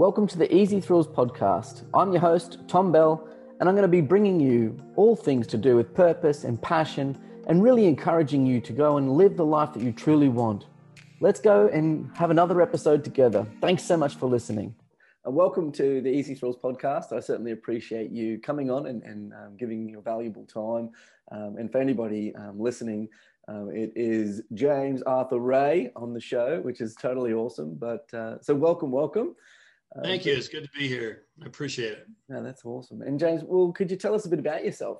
Welcome to the Easy Thrills podcast. I'm your host, Tom Bell, and I'm going to be bringing you all things to do with purpose and passion and really encouraging you to go and live the life that you truly want. Let's go and have another episode together. Thanks so much for listening. And welcome to the Easy Thrills podcast. I certainly appreciate you coming on and, and um, giving your valuable time. Um, and for anybody um, listening, um, it is James Arthur Ray on the show, which is totally awesome. But uh, so welcome, welcome. Uh, Thank you. It's good to be here. I appreciate it. Yeah, that's awesome. And James, well, could you tell us a bit about yourself?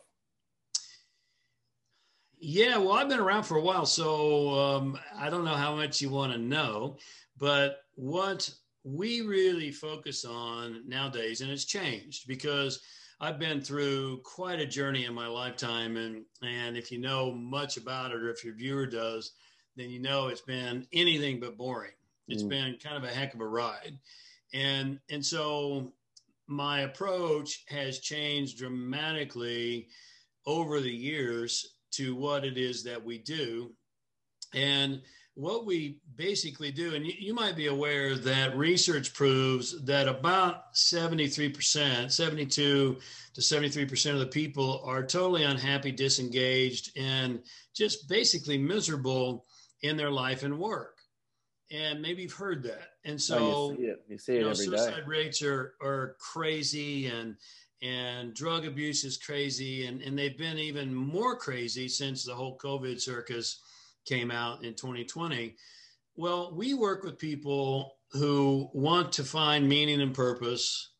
Yeah, well, I've been around for a while, so um, I don't know how much you want to know, but what we really focus on nowadays, and it's changed because I've been through quite a journey in my lifetime, and and if you know much about it, or if your viewer does, then you know it's been anything but boring. It's mm. been kind of a heck of a ride, and and so my approach has changed dramatically over the years to what it is that we do. And what we basically do, and you, you, might be aware that research proves that about 73%, 72 to 73% of the people are totally unhappy, disengaged, and just basically miserable in their life and work. And maybe you've heard that. And so, oh, you see it, you see it you know, suicide day. rates are, are crazy and and drug abuse is crazy and, and they've been even more crazy since the whole covid circus came out in 2020 well we work with people who want to find meaning and purpose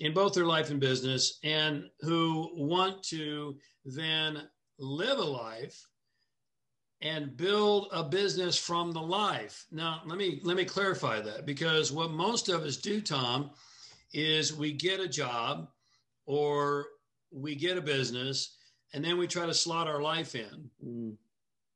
in both their life and business and who want to then live a life and build a business from the life now let me let me clarify that because what most of us do tom is we get a job or we get a business and then we try to slot our life in, mm.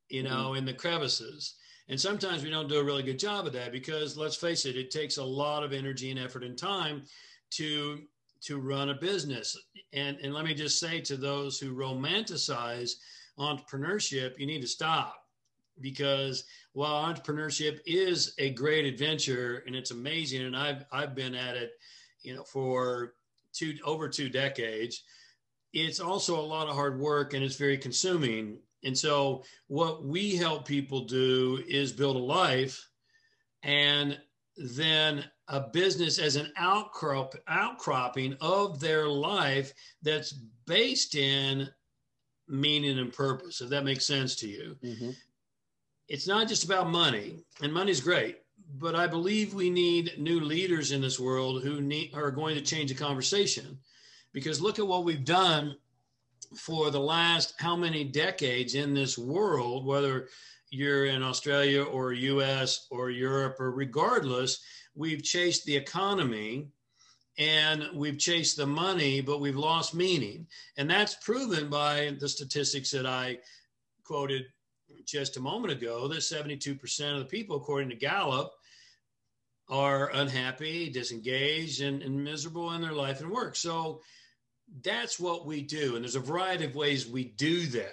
you know, mm. in the crevices. And sometimes we don't do a really good job of that because let's face it, it takes a lot of energy and effort and time to to run a business. And and let me just say to those who romanticize entrepreneurship, you need to stop because while entrepreneurship is a great adventure and it's amazing and I've I've been at it, you know, for two over two decades. It's also a lot of hard work and it's very consuming. And so, what we help people do is build a life and then a business as an outcrop, outcropping of their life that's based in meaning and purpose, if that makes sense to you. Mm-hmm. It's not just about money, and money's great but I believe we need new leaders in this world who need, are going to change the conversation. Because look at what we've done for the last how many decades in this world, whether you're in Australia or US or Europe or regardless, we've chased the economy and we've chased the money, but we've lost meaning. And that's proven by the statistics that I quoted just a moment ago that 72% of the people, according to Gallup, are unhappy, disengaged, and, and miserable in their life and work. So that's what we do. And there's a variety of ways we do that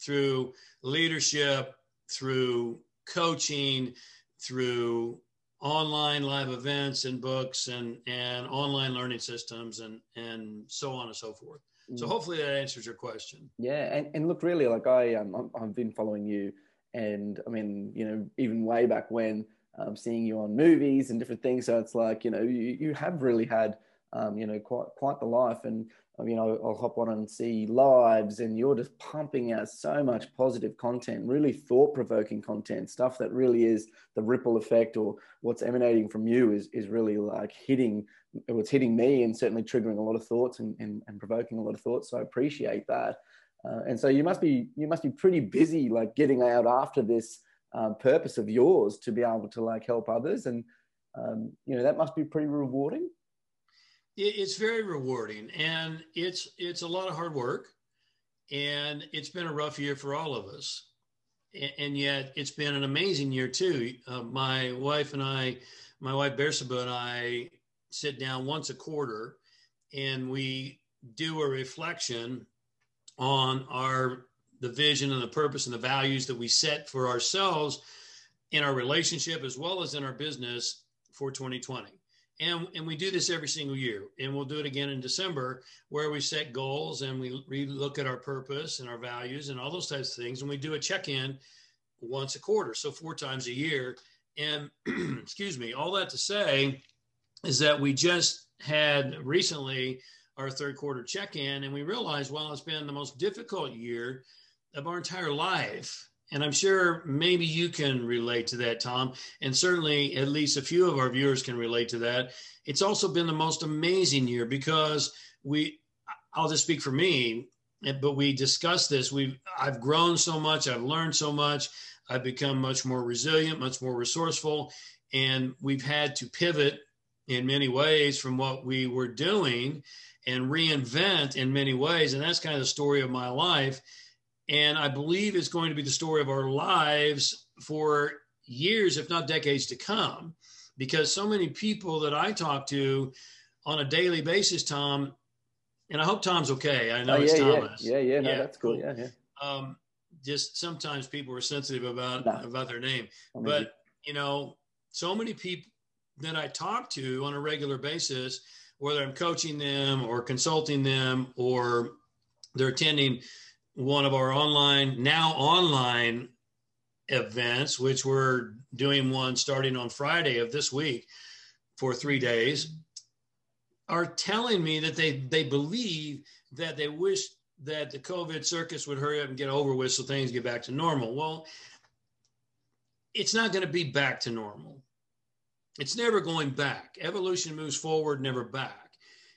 through leadership, through coaching, through online live events and books and, and online learning systems and, and so on and so forth. So mm. hopefully that answers your question. Yeah, and, and look, really, like I um, I've been following you, and I mean, you know, even way back when um, seeing you on movies and different things. So it's like, you know, you, you have really had, um, you know, quite, quite the life. And, you know, I'll hop on and see lives and you're just pumping out so much positive content, really thought provoking content, stuff that really is the ripple effect or what's emanating from you is, is really like hitting, what's hitting me and certainly triggering a lot of thoughts and, and, and provoking a lot of thoughts. So I appreciate that. Uh, and so you must be, you must be pretty busy, like getting out after this, um, purpose of yours to be able to like help others and um, you know that must be pretty rewarding it's very rewarding and it's it's a lot of hard work and it's been a rough year for all of us and yet it's been an amazing year too uh, my wife and i my wife bersaba and i sit down once a quarter and we do a reflection on our the vision and the purpose and the values that we set for ourselves in our relationship as well as in our business for 2020. And, and we do this every single year. And we'll do it again in December where we set goals and we re look at our purpose and our values and all those types of things. And we do a check in once a quarter, so four times a year. And excuse me, all that to say is that we just had recently our third quarter check in and we realized, well, it's been the most difficult year of our entire life and I'm sure maybe you can relate to that, Tom. And certainly at least a few of our viewers can relate to that. It's also been the most amazing year because we, I'll just speak for me, but we discussed this. We've, I've grown so much, I've learned so much, I've become much more resilient, much more resourceful. And we've had to pivot in many ways from what we were doing and reinvent in many ways. And that's kind of the story of my life and I believe it's going to be the story of our lives for years, if not decades to come, because so many people that I talk to on a daily basis, Tom, and I hope Tom's okay. I know oh, yeah, it's Thomas. Yeah, yeah, yeah, no, yeah that's cool. Yeah, yeah. Um, just sometimes people are sensitive about no. about their name, but you know, so many people that I talk to on a regular basis, whether I'm coaching them or consulting them or they're attending one of our online, now online events, which we're doing one starting on Friday of this week for three days, are telling me that they, they believe that they wish that the COVID circus would hurry up and get over with so things get back to normal. Well, it's not going to be back to normal. It's never going back. Evolution moves forward, never back.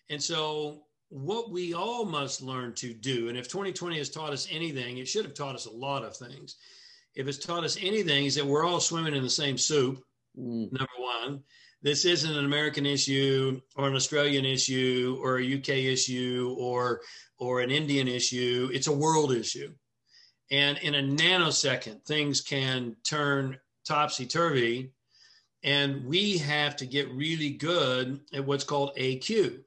And so what we all must learn to do. And if 2020 has taught us anything, it should have taught us a lot of things. If it's taught us anything, is that we're all swimming in the same soup. Mm. Number one, this isn't an American issue or an Australian issue or a UK issue or or an Indian issue. It's a world issue. And in a nanosecond, things can turn topsy turvy. And we have to get really good at what's called AQ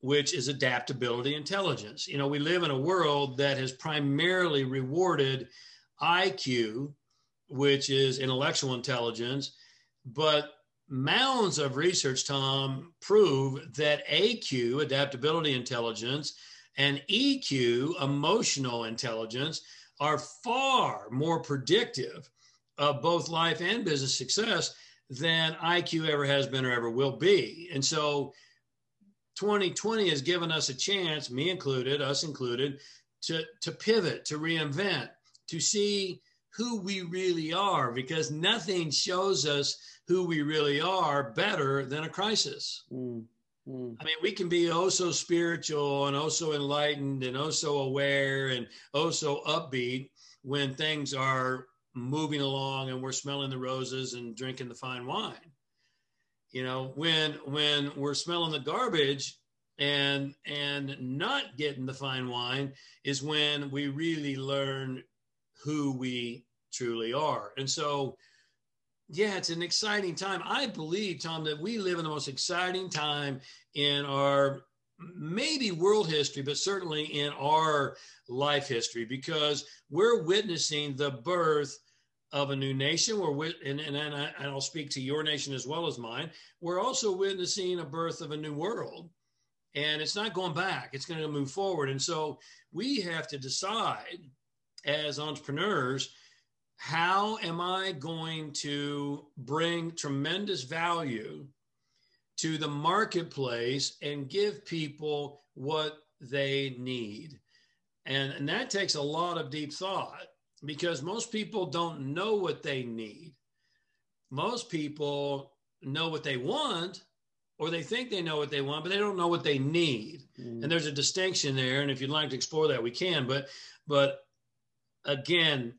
which is adaptability intelligence. You know, we live in a world that has primarily rewarded IQ, which is intellectual intelligence, but mounds of research, Tom, prove that AQ, adaptability intelligence, and EQ, emotional intelligence, are far more predictive of both life and business success than IQ ever has been or ever will be. And so 2020 has given us a chance, me included, us included, to, to pivot, to reinvent, to see who we really are, because nothing shows us who we really are better than a crisis. Mm, mm. I mean, we can be oh so spiritual and oh so enlightened and oh so aware and oh so upbeat when things are moving along and we're smelling the roses and drinking the fine wine you know when when we're smelling the garbage and and not getting the fine wine is when we really learn who we truly are. And so yeah it's an exciting time. I believe tom that we live in the most exciting time in our maybe world history but certainly in our life history because we're witnessing the birth of a new nation. We're with, and, and, and, I, and I'll speak to your nation as well as mine. We're also witnessing a birth of a new world. And it's not going back, it's going to move forward. And so we have to decide as entrepreneurs how am I going to bring tremendous value to the marketplace and give people what they need? And, and that takes a lot of deep thought because most people don't know what they need. Most people know what they want or they think they know what they want, but they don't know what they need. Mm. And there's a distinction there. And if you'd like to explore that, we can. But, but again,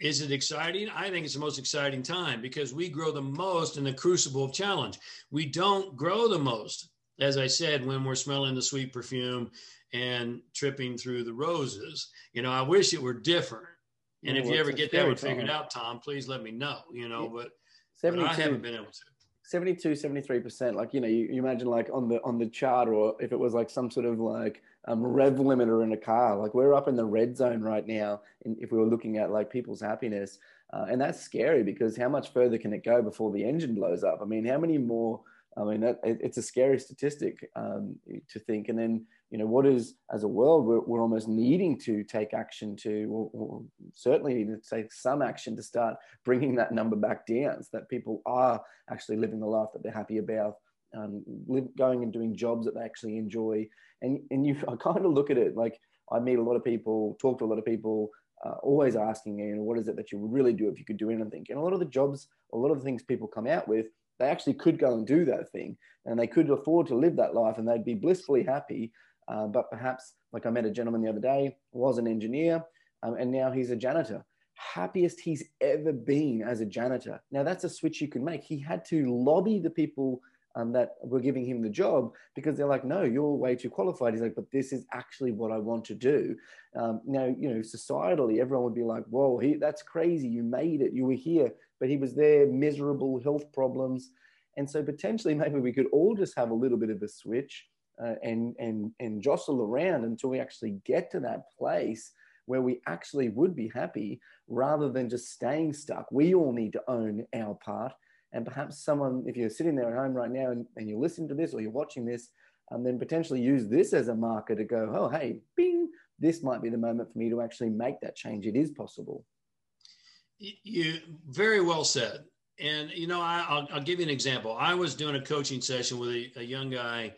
is it exciting? I think it's the most exciting time because we grow the most in the crucible of challenge. We don't grow the most, as I said, when we're smelling the sweet perfume and tripping through the roses. You know, I wish it were different. And if you ever get that one figured out, Tom, please let me know, you know, but, but I haven't been able to. 72 73% like you know you, you, imagine like on the on the chart or if it was like some sort of like um, rev limiter in a car like we're up in the red zone right now in, if we were looking at like people's happiness uh, and that's scary because how much further can it go before the engine blows up i mean how many more I mean, that, it's a scary statistic um, to think. And then, you know, what is, as a world, we're, we're almost needing to take action to, or, or certainly need to take some action to start bringing that number back down so that people are actually living the life that they're happy about, um, live, going and doing jobs that they actually enjoy. And, and you, I kind of look at it like I meet a lot of people, talk to a lot of people, uh, always asking, you know, what is it that you would really do if you could do anything? And a lot of the jobs, a lot of the things people come out with, they actually could go and do that thing and they could afford to live that life and they'd be blissfully happy. Uh, but perhaps, like I met a gentleman the other day, was an engineer, um, and now he's a janitor. Happiest he's ever been as a janitor. Now, that's a switch you can make. He had to lobby the people um, that were giving him the job because they're like, no, you're way too qualified. He's like, but this is actually what I want to do. Um, now, you know, societally, everyone would be like, whoa, he, that's crazy. You made it. You were here. But he was there, miserable health problems. And so potentially, maybe we could all just have a little bit of a switch uh, and, and, and jostle around until we actually get to that place where we actually would be happy rather than just staying stuck. We all need to own our part and perhaps someone, if you're sitting there at home right now and, and you're listening to this or you're watching this, and then potentially use this as a marker to go, oh, hey, bing, this might be the moment for me to actually make that change. It is possible. You very well said. And, you know, I, will give you an example. I was doing a coaching session with a, a young guy,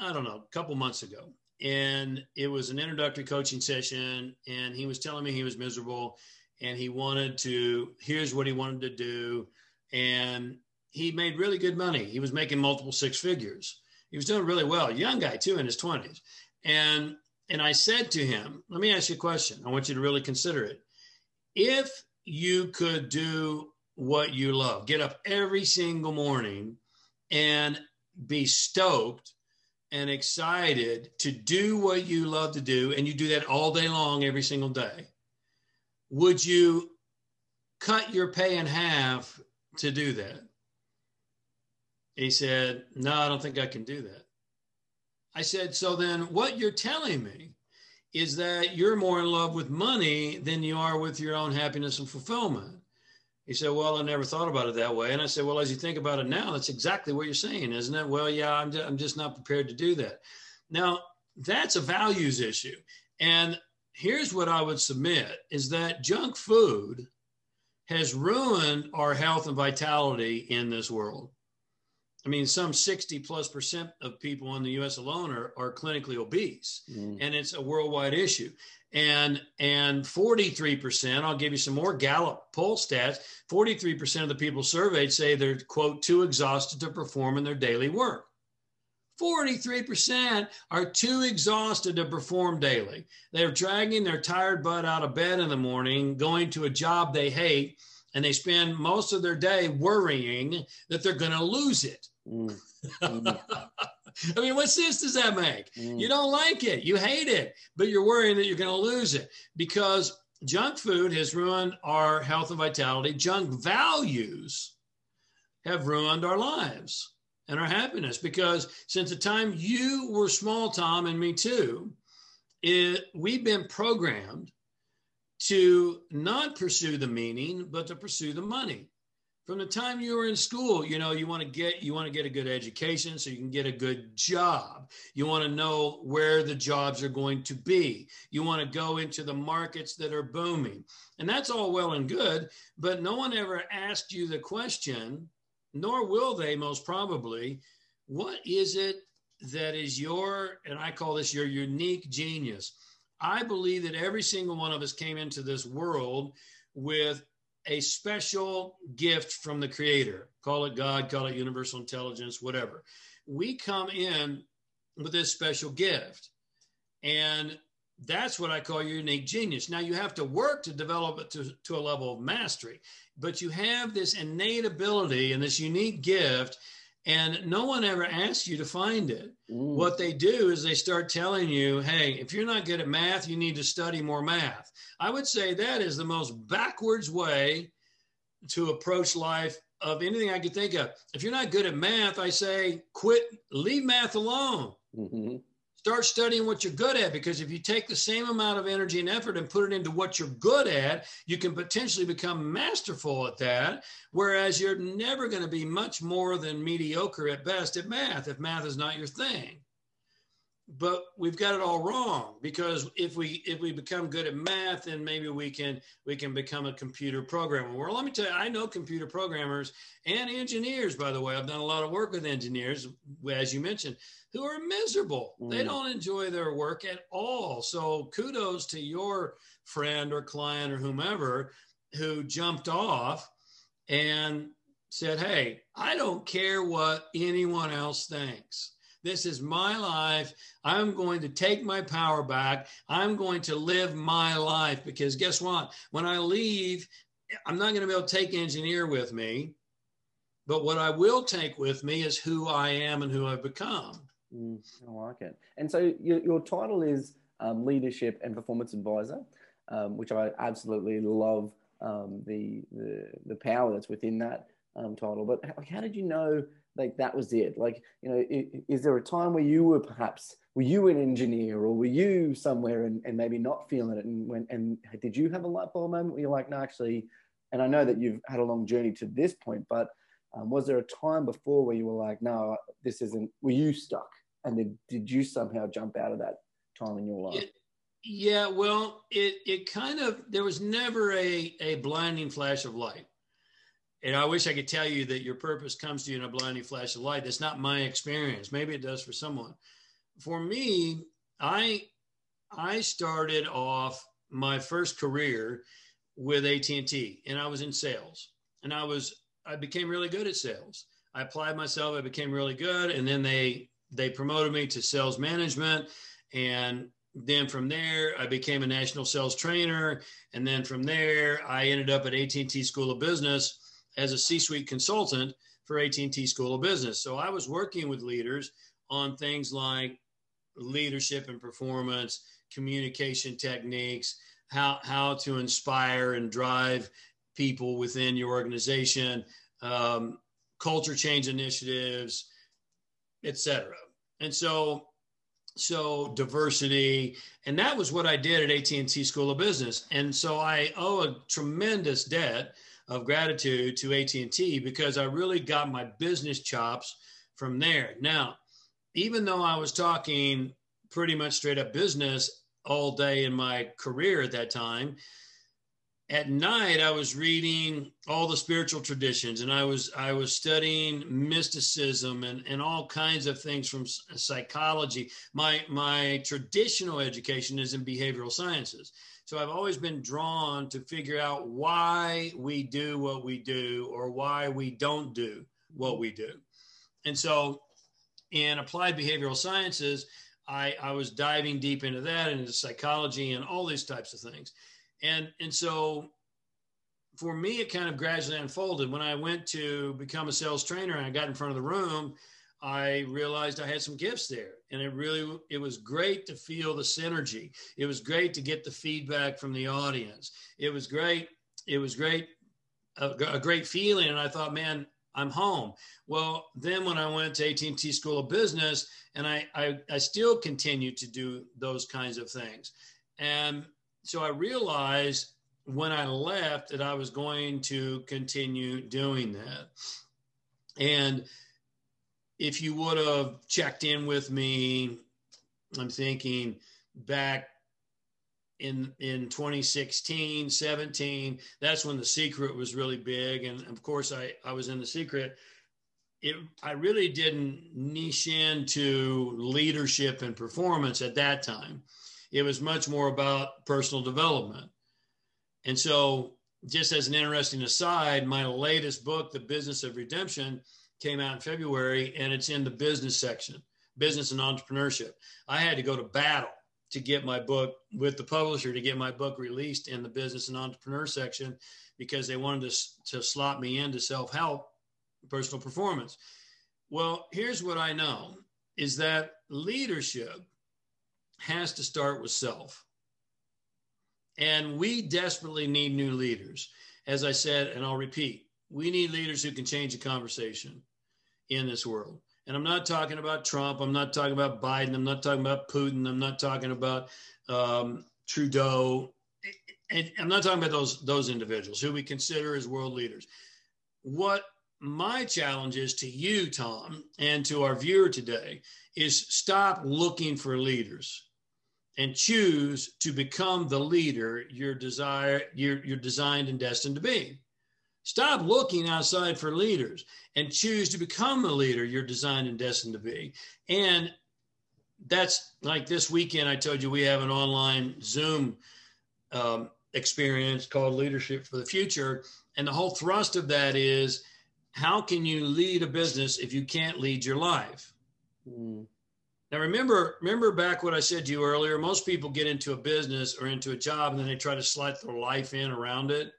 I don't know, a couple months ago. And it was an introductory coaching session. And he was telling me he was miserable and he wanted to, here's what he wanted to do and he made really good money. He was making multiple six figures. He was doing really well, young guy too, in his twenties. And and I said to him, "Let me ask you a question. I want you to really consider it. If you could do what you love, get up every single morning and be stoked and excited to do what you love to do, and you do that all day long, every single day, would you cut your pay in half to do that? He said, No, I don't think I can do that. I said, So then what you're telling me is that you're more in love with money than you are with your own happiness and fulfillment. He said, Well, I never thought about it that way. And I said, Well, as you think about it now, that's exactly what you're saying, isn't it? Well, yeah, I'm just, I'm just not prepared to do that. Now, that's a values issue. And here's what I would submit is that junk food has ruined our health and vitality in this world. I mean, some 60 plus percent of people in the US alone are, are clinically obese, mm. and it's a worldwide issue. And and 43%, I'll give you some more Gallup poll stats. 43% of the people surveyed say they're quote too exhausted to perform in their daily work. 43% are too exhausted to perform daily. They're dragging their tired butt out of bed in the morning, going to a job they hate, and they spend most of their day worrying that they're going to lose it. Mm. Mm. I mean, what sense does that make? Mm. You don't like it, you hate it, but you're worrying that you're going to lose it because junk food has ruined our health and vitality. Junk values have ruined our lives and our happiness because since the time you were small, Tom, and me too, it, we've been programmed to not pursue the meaning, but to pursue the money. From the time you were in school, you know, you want to get you want to get a good education so you can get a good job. You want to know where the jobs are going to be. You want to go into the markets that are booming. And that's all well and good, but no one ever asked you the question, nor will they most probably, what is it that is your, and I call this your unique genius? I believe that every single one of us came into this world with a special gift from the creator. Call it God, call it universal intelligence, whatever. We come in with this special gift. And that's what I call your unique genius. Now you have to work to develop it to, to a level of mastery, but you have this innate ability and this unique gift, and no one ever asks you to find it. Mm. What they do is they start telling you, hey, if you're not good at math, you need to study more math. I would say that is the most backwards way to approach life of anything I could think of. If you're not good at math, I say quit, leave math alone. Mm-hmm start studying what you're good at because if you take the same amount of energy and effort and put it into what you're good at, you can potentially become masterful at that. Whereas you're never going to be much more than mediocre at best at math if math is not your thing but we've got it all wrong because if we if we become good at math then maybe we can we can become a computer programmer. Well let me tell you i know computer programmers and engineers by the way. I've done a lot of work with engineers as you mentioned who are miserable. Mm. they don't enjoy their work at all. So kudos to your friend or client or whomever who jumped off and said hey i don't care what anyone else thinks this is my life. I'm going to take my power back. I'm going to live my life because guess what? When I leave, I'm not going to be able to take engineer with me. But what I will take with me is who I am and who I've become. Mm, I like it. And so your, your title is um, Leadership and Performance Advisor, um, which I absolutely love um, the, the, the power that's within that um, title. But how, how did you know like that was it. Like you know is, there a time where you were perhaps were you an engineer or were you somewhere and, and maybe not feeling it? And when and did you have a light bulb moment where you're like no actually and i know that you've had a long journey to this point but um, was there a time before where you were like no this isn't were you stuck? And did, did you somehow jump out of that time in your life? It, yeah well it it kind of there was never a a blinding flash of light and I wish I could tell you that your purpose comes to you in a blinding flash of light. That's not my experience. Maybe it does for someone. For me, I I started off my first career with AT&T and I was in sales. And I was I became really good at sales. I applied myself, I became really good and then they they promoted me to sales management and then from there I became a national sales trainer and then from there I ended up at AT&T School of Business as a C-suite consultant for AT&T School of Business. So I was working with leaders on things like leadership and performance, communication techniques, how how to inspire and drive people within your organization, um, culture change initiatives, etc. And so so diversity and that was what i did at at&t school of business and so i owe a tremendous debt of gratitude to AT&T because I really got my business chops from there. Now, even though I was talking pretty much straight up business all day in my career at that time, at night I was reading all the spiritual traditions and I was I was studying mysticism and, and all kinds of things from psychology. My my traditional education is in behavioral sciences. So I've always been drawn to figure out why we do what we do or why we don't do what we do. And so in applied behavioral sciences, I, I was diving deep into that and into psychology and all these types of things. And, and so for me, it kind of gradually unfolded. When I went to become a sales trainer and I got in front of the room, I realized I had some gifts there. And it really, it was great to feel the synergy. It was great to get the feedback from the audience. It was great. It was great, a, a great feeling. And I thought, man, I'm home. Well, then when I went to AT&T School of Business, and I, I, I still continue to do those kinds of things. And so I realized when I left that I was going to continue doing that. And if you would have checked in with me, I'm thinking back in in 2016 17 that's when the secret was really big. And of course i i was in the secret. It i really didn't niche into leadership and performance at that time. It was much more about personal development. And so just as an interesting aside my latest book the business of redemption came out in February, and it's in the business section, business and entrepreneurship. I had to go to battle to get my book with the publisher to get my book released in the business and entrepreneur section because they wanted to, to slot me into self help, personal performance. Well, here's what I know is that leadership has to start with self. And we desperately need new leaders. As I said, and I'll repeat, we need leaders who can change the conversation in this world. And I'm not talking about Trump. I'm not talking about Biden. I'm not talking about Putin. I'm not talking about um, Trudeau. And I'm not talking about those those individuals who we consider as world leaders. What my challenge is to you, Tom, and to our viewer today is stop looking for leaders and choose to become the leader you're desire you're, you're designed and destined to be. Stop looking outside for leaders and choose to become the leader you're designed and destined to be. And that's like this weekend, I told you we have an online Zoom um, experience called Leadership for the Future. And the whole thrust of that is how can you lead a business if you can't lead your life? Mm. Now remember, remember back what I said to you earlier. Most people get into a business or into a job and then they try to slide their life in around it.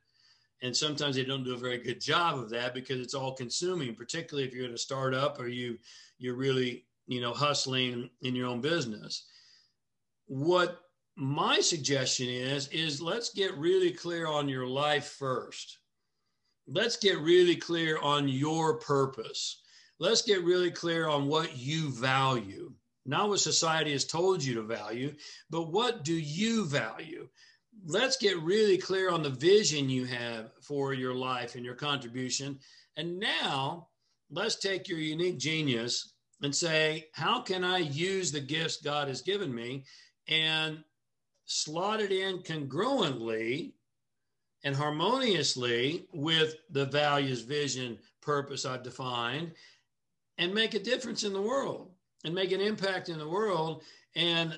And sometimes they don't do a very good job of that because it's all consuming, particularly if you're in a startup or you you're really, you know, hustling in your own business. What my suggestion is is let's get really clear on your life first. Let's get really clear on your purpose. Let's get really clear on what you value. Not what society has told you to value, but what do you value? Let's get really clear on the vision you have for your life and your contribution. And now let's take your unique genius and say, how can I use the gifts God has given me and slot it in congruently and harmoniously with the values, vision, purpose I've defined and make a difference in the world and make an impact in the world. And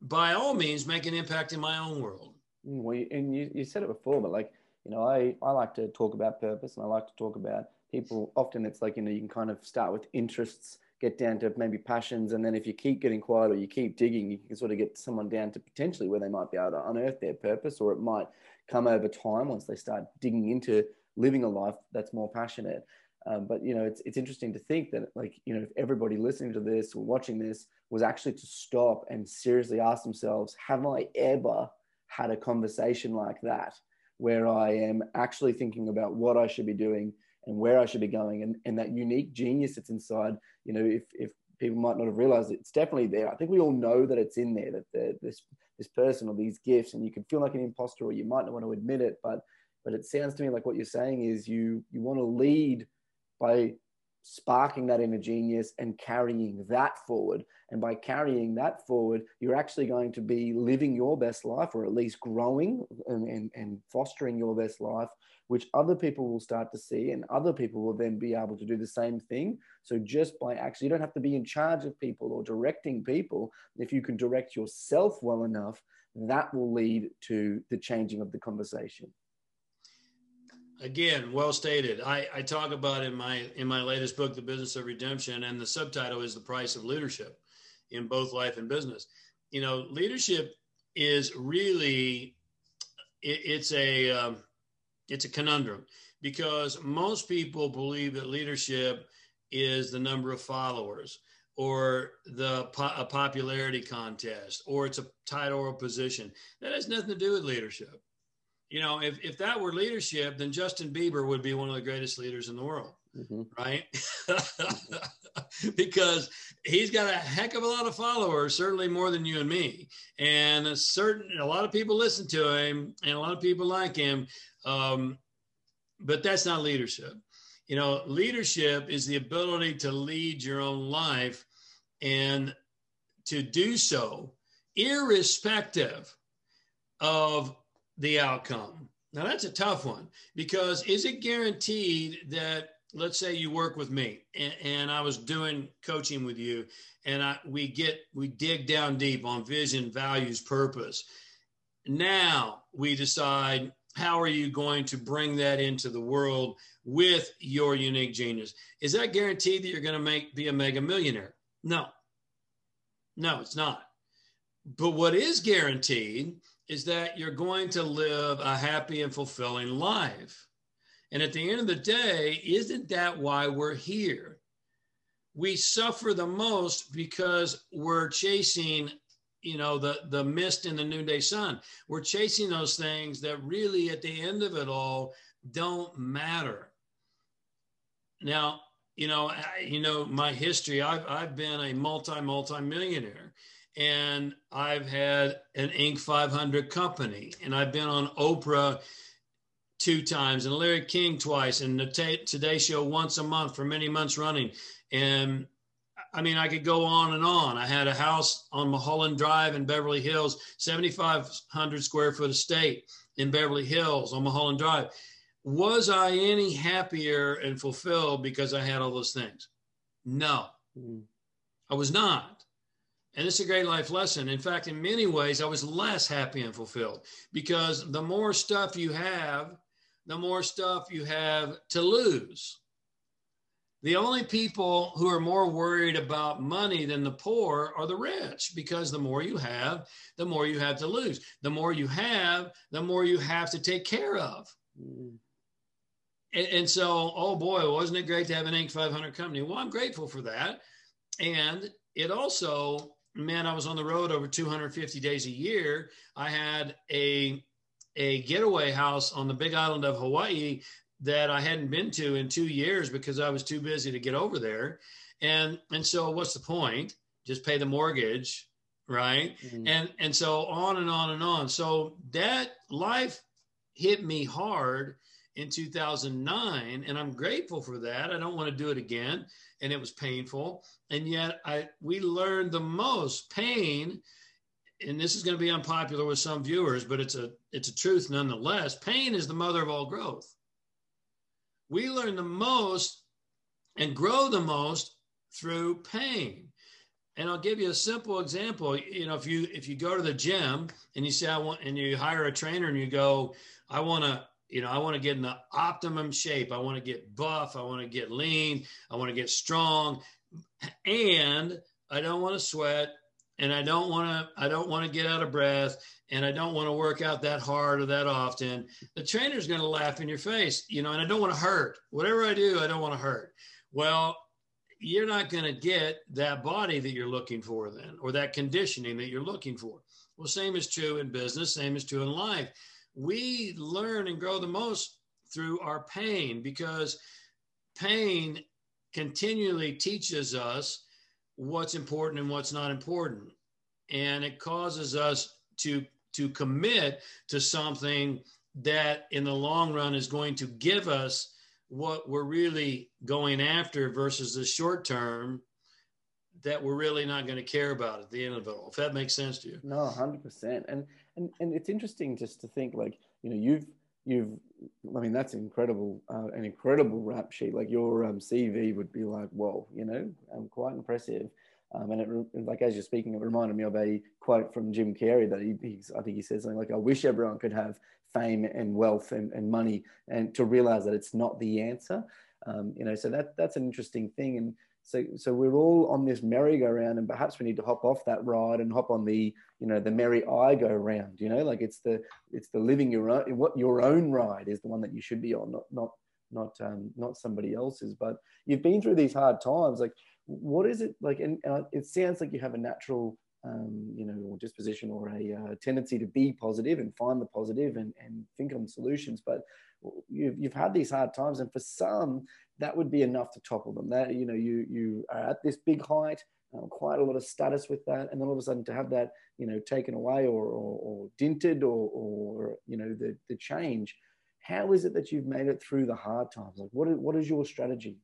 by all means, make an impact in my own world. Mm, well, and you, you said it before, but like, you know, I, I like to talk about purpose and I like to talk about people. Often it's like, you know, you can kind of start with interests, get down to maybe passions. And then if you keep getting quiet or you keep digging, you can sort of get someone down to potentially where they might be able to unearth their purpose, or it might come over time once they start digging into living a life that's more passionate. Um, but you know, it's it's interesting to think that like you know, if everybody listening to this or watching this was actually to stop and seriously ask themselves, have I ever had a conversation like that where I am actually thinking about what I should be doing and where I should be going and, and that unique genius that's inside, you know, if, if people might not have realized it, it's definitely there. I think we all know that it's in there, that the, this, this person or these gifts, and you can feel like an imposter or you might not want to admit it, but, but it sounds to me like what you're saying is you, you want to lead by sparking that inner genius and carrying that forward. And by carrying that forward, you're actually going to be living your best life, or at least growing and, and, and, fostering your best life, which other people will start to see, and other people will then be able to do the same thing. So, just by actually, you don't have to be in charge of people or directing people. If you can direct yourself well enough, that will lead to the changing of the conversation again well stated. I, I talk about in my in my latest book the business of redemption and the subtitle is the price of leadership in both life and business. You know leadership is really it, it's a um, it's a conundrum because most people believe that leadership is the number of followers or the a popularity contest or it's a title or a position. That has nothing to do with leadership you know, if, if that were leadership, then Justin Bieber would be one of the greatest leaders in the world, mm-hmm. right? because he's got a heck of a lot of followers, certainly more than you and me, and a certain a lot of people listen to him, and a lot of people like him. Um, but that's not leadership. You know, leadership is the ability to lead your own life and to do so irrespective of the outcome. Now, that's a tough one because is it guaranteed that, let's say you work with me and, and I was doing coaching with you and I, we get, we dig down deep on vision, values, purpose. Now we decide how are you going to bring that into the world with your unique genius? Is that guaranteed that you're going to make be a mega millionaire? No. No, it's not. But what is guaranteed is that you're going to live a happy and fulfilling life. And at the end of the day, isn't that why we're here? We suffer the most because we're chasing, you know, the, the mist in the noonday sun. We're chasing those things that really, at the end of it all, don't matter. Now, you know, I, you know, my history, I've, I've been a multi, multi millionaire and I've had an Inc. 500 company and I've been on Oprah two times and Larry King twice and the Today Show once a month for many months running. And I mean, I could go on and on. I had a house on Mulholland Drive in Beverly Hills, 7,500 square foot estate in Beverly Hills on Mulholland Drive. Was I any happier and fulfilled because I had all those things? No, mm-hmm. I was not. And it's a great life lesson. In fact, in many ways, I was less happy and fulfilled because the more stuff you have, the more stuff you have to lose. The only people who are more worried about money than the poor are the rich because the more you have, the more you have to lose. The more you have, the more you have to take care of. And, and, so, oh boy, wasn't it great to have an Inc. 500 company? Well, I'm grateful for that. And it also man, I was on the road over 250 days a year. I had a a getaway house on the big island of Hawaii that I hadn't been to in two years because I was too busy to get over there. And and so what's the point? Just pay the mortgage, right? Mm-hmm. And and so on and on and on. So that life hit me hard in 2009 and i'm grateful for that i don't want to do it again and it was painful. And yet i we learned the most pain and this is going to be unpopular with some viewers but it's a it's a truth nonetheless. Pain is the mother of all growth. We learn the most and grow the most through pain. And i'll give you a simple example. You know if you if you go to the gym and you say i want and you hire a trainer and you go i want to you know, I want to get in the optimum shape. I want to get buff. I want to get lean. I want to get strong. And I don't want to sweat. And I don't want to, I don't want to get out of breath. And I don't want to work out that hard or that often. The trainer's going to laugh in your face, you know, and I don't want to hurt. Whatever I do, I don't want to hurt. Well, you're not going to get that body that you're looking for then, or that conditioning that you're looking for. Well, same is true in business, same is true in life we learn and grow the most through our pain because pain continually teaches us what's important and what's not important. And it causes us to to commit to something that in the long run is going to give us what we're really going after versus the short term that we're really not going to care about at the end of it all. If that makes sense to you. No 100% and and and it's interesting just to think like you know you've you've I mean that's incredible uh, an incredible rap sheet. Like your um, CV would be like whoa you know um, quite impressive. Um, and it like as you're speaking it reminded me of a quote from Jim Carrey that he, I think he says something like I wish everyone could have fame and wealth and, and money and to realize that it's not the answer. Um, you know so that that's an interesting thing. And so, so we're all on this merry-go-round, and perhaps we need to hop off that ride and hop on the, you know, the merry I go round. You know, like it's the it's the living your own what your own ride is the one that you should be on, not not not um, not somebody else's. But you've been through these hard times. Like, what is it like? And uh, it sounds like you have a natural, um, you know, disposition or a uh, tendency to be positive and find the positive and and think on solutions. But you've, you've had these hard times and for some that would be enough to topple them. That you know you you are at this big height um, quite a lot of status with that and then all of a sudden to have that you know taken away or or, or dinted or or you know the the change how is it that you've made it through the hard times? Like what is, what is your strategy?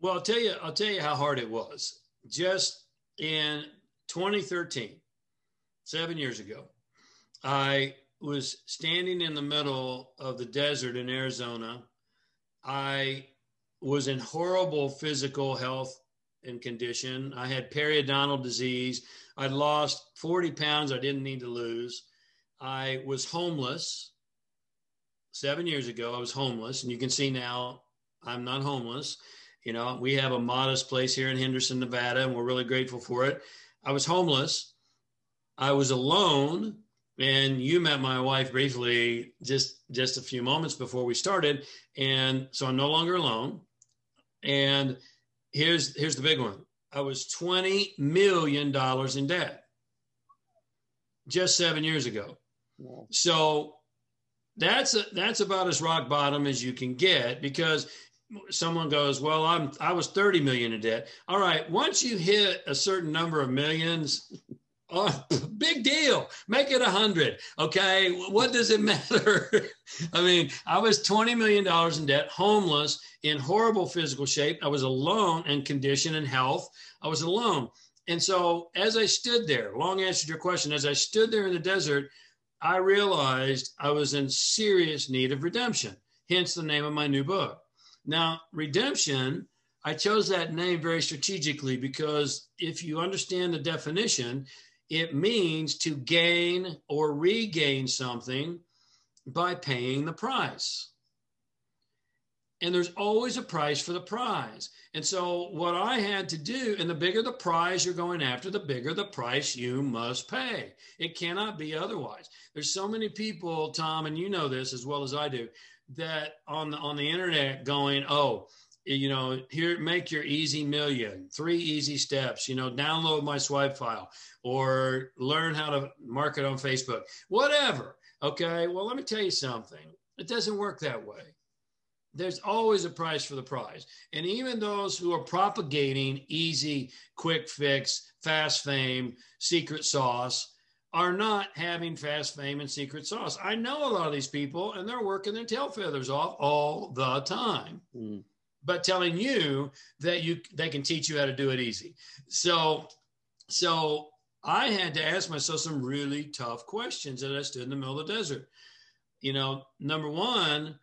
Well i'll tell you i'll tell you how hard it was. Just in 2013 seven years ago i was standing in the middle of the desert in Arizona. I was in horrible physical health and condition. I had periodontal disease. I'd lost 40 pounds I didn't need to lose. I was homeless. Seven years ago, I was homeless. And you can see now I'm not homeless. You know, we have a modest place here in Henderson, Nevada, and we're really grateful for it. I was homeless. I was alone and you met my wife briefly just just a few moments before we started and so i'm no longer alone and here's here's the big one i was 20 million dollars in debt just seven years ago wow. so that's a, that's about as rock bottom as you can get because someone goes, "Well, I'm I was 30 million in debt." All right, once you hit a certain number of millions, oh, big deal. Make it a hundred. Okay, what does it matter? I mean, I was 20 million dollars in debt, homeless, in horrible physical shape. I was alone in condition and health. I was alone. And so as I stood there, long answer to your question, as I stood there in the desert, I realized I was in serious need of redemption, hence the name of my new book. Now, redemption, I chose that name very strategically because if you understand the definition, it means to gain or regain something by paying the price. And there's always a price for the prize. And so, what I had to do, and the bigger the prize you're going after, the bigger the price you must pay. It cannot be otherwise. There's so many people, Tom, and you know this as well as I do, that on the on the internet going, oh, you know, here make your easy million, three easy steps, you know, download my swipe file or learn how to market on Facebook, whatever. Okay. Well, let me tell you something. It doesn't work that way. There's always a price for the prize. And even those who are propagating easy, quick fix, fast fame, secret sauce, are not having fast fame and secret sauce. I know a lot of these people and they're working their tail feathers off all the time. Mm. But telling you that you they can teach you how to do it easy. So so I had to ask myself some really tough questions that I stood in the middle of the desert. You know, number one,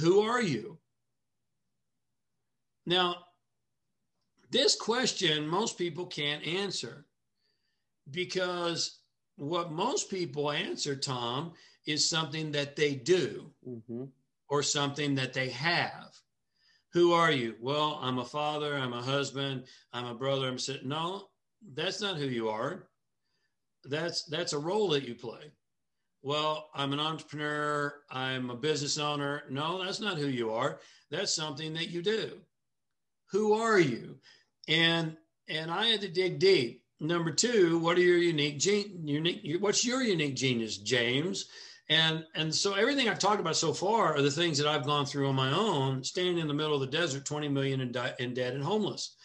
who are you? Now, this question most people can't answer because what most people answer, Tom, is something that they do mm-hmm. or something that they have. Who are you? Well, I'm a father, I'm a husband, I'm a brother, I'm sitting. No, that's not who you are. That's that's a role that you play. Well, I'm an entrepreneur, I'm a business owner. No, that's not who you are. That's something that you do. Who are you? And and I had to dig deep Number two, what are your unique gene? Unique. What's your unique genius, James? And and so everything I've talked about so far are the things that I've gone through on my own, standing in the middle of the desert, 20 million in, di- in debt and homeless.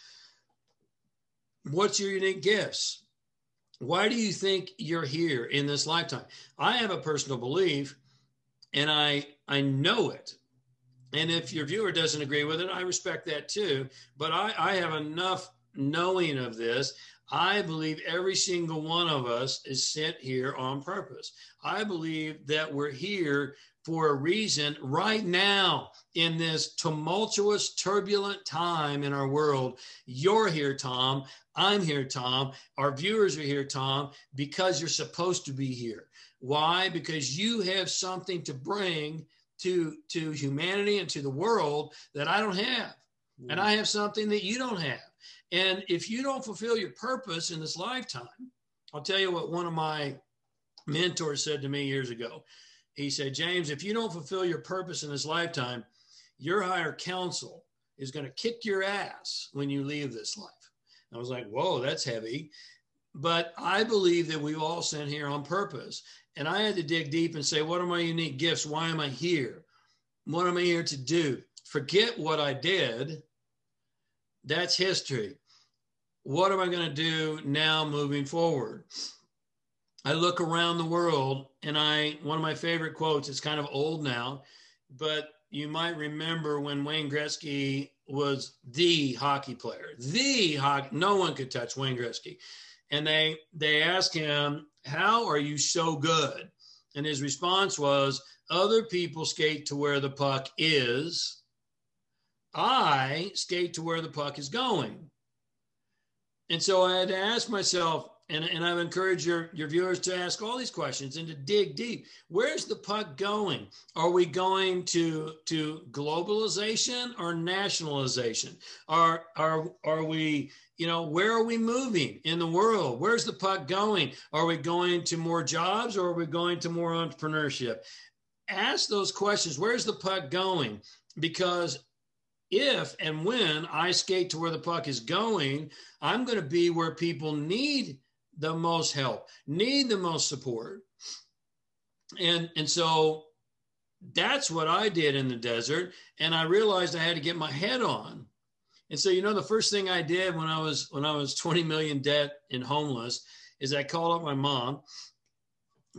What's your unique gifts? Why do you think you're here in this lifetime? I have a personal belief, and I I know it. And if your viewer doesn't agree with it, I respect that too. But I, I have enough knowing of this I believe every single one of us is sent here on purpose. I believe that we're here for a reason right now in this tumultuous, turbulent time in our world. You're here, Tom. I'm here, Tom. Our viewers are here, Tom, because you're supposed to be here. Why? Because you have something to bring to, to humanity and to the world that I don't have. And mm. I have something that you don't have. And if you don't fulfill your purpose in this lifetime, I'll tell you what one of my mentors said to me years ago. He said, James, if you don't fulfill your purpose in this lifetime, your higher counsel is going to kick your ass when you leave this life. I was like, whoa, that's heavy. But I believe that we all sent here on purpose. And I had to dig deep and say, what are my unique gifts? Why am I here? What am I here to do? Forget what I did. That's history what am I going to do now moving forward? I look around the world and I, one of my favorite quotes, it's kind of old now, but you might remember when Wayne Gretzky was the hockey player, the hockey, no one could touch Wayne Gretzky. And they, they asked him, how are you so good? And his response was, other people skate to where the puck is. I skate to where the puck is going. And so I had to ask myself, and, and I've encouraged your, your viewers to ask all these questions and to dig deep. Where's the puck going? Are we going to, to globalization or nationalization? Are, are, are we, you know, where are we moving in the world? Where's the puck going? Are we going to more jobs or are we going to more entrepreneurship? Ask those questions. Where's the puck going? Because if and when I skate to where the puck is going, I'm going to be where people need the most help, need the most support. And and so that's what I did in the desert. And I realized I had to get my head on. And so, you know, the first thing I did when I was when I was 20 million debt and homeless is I called up my mom.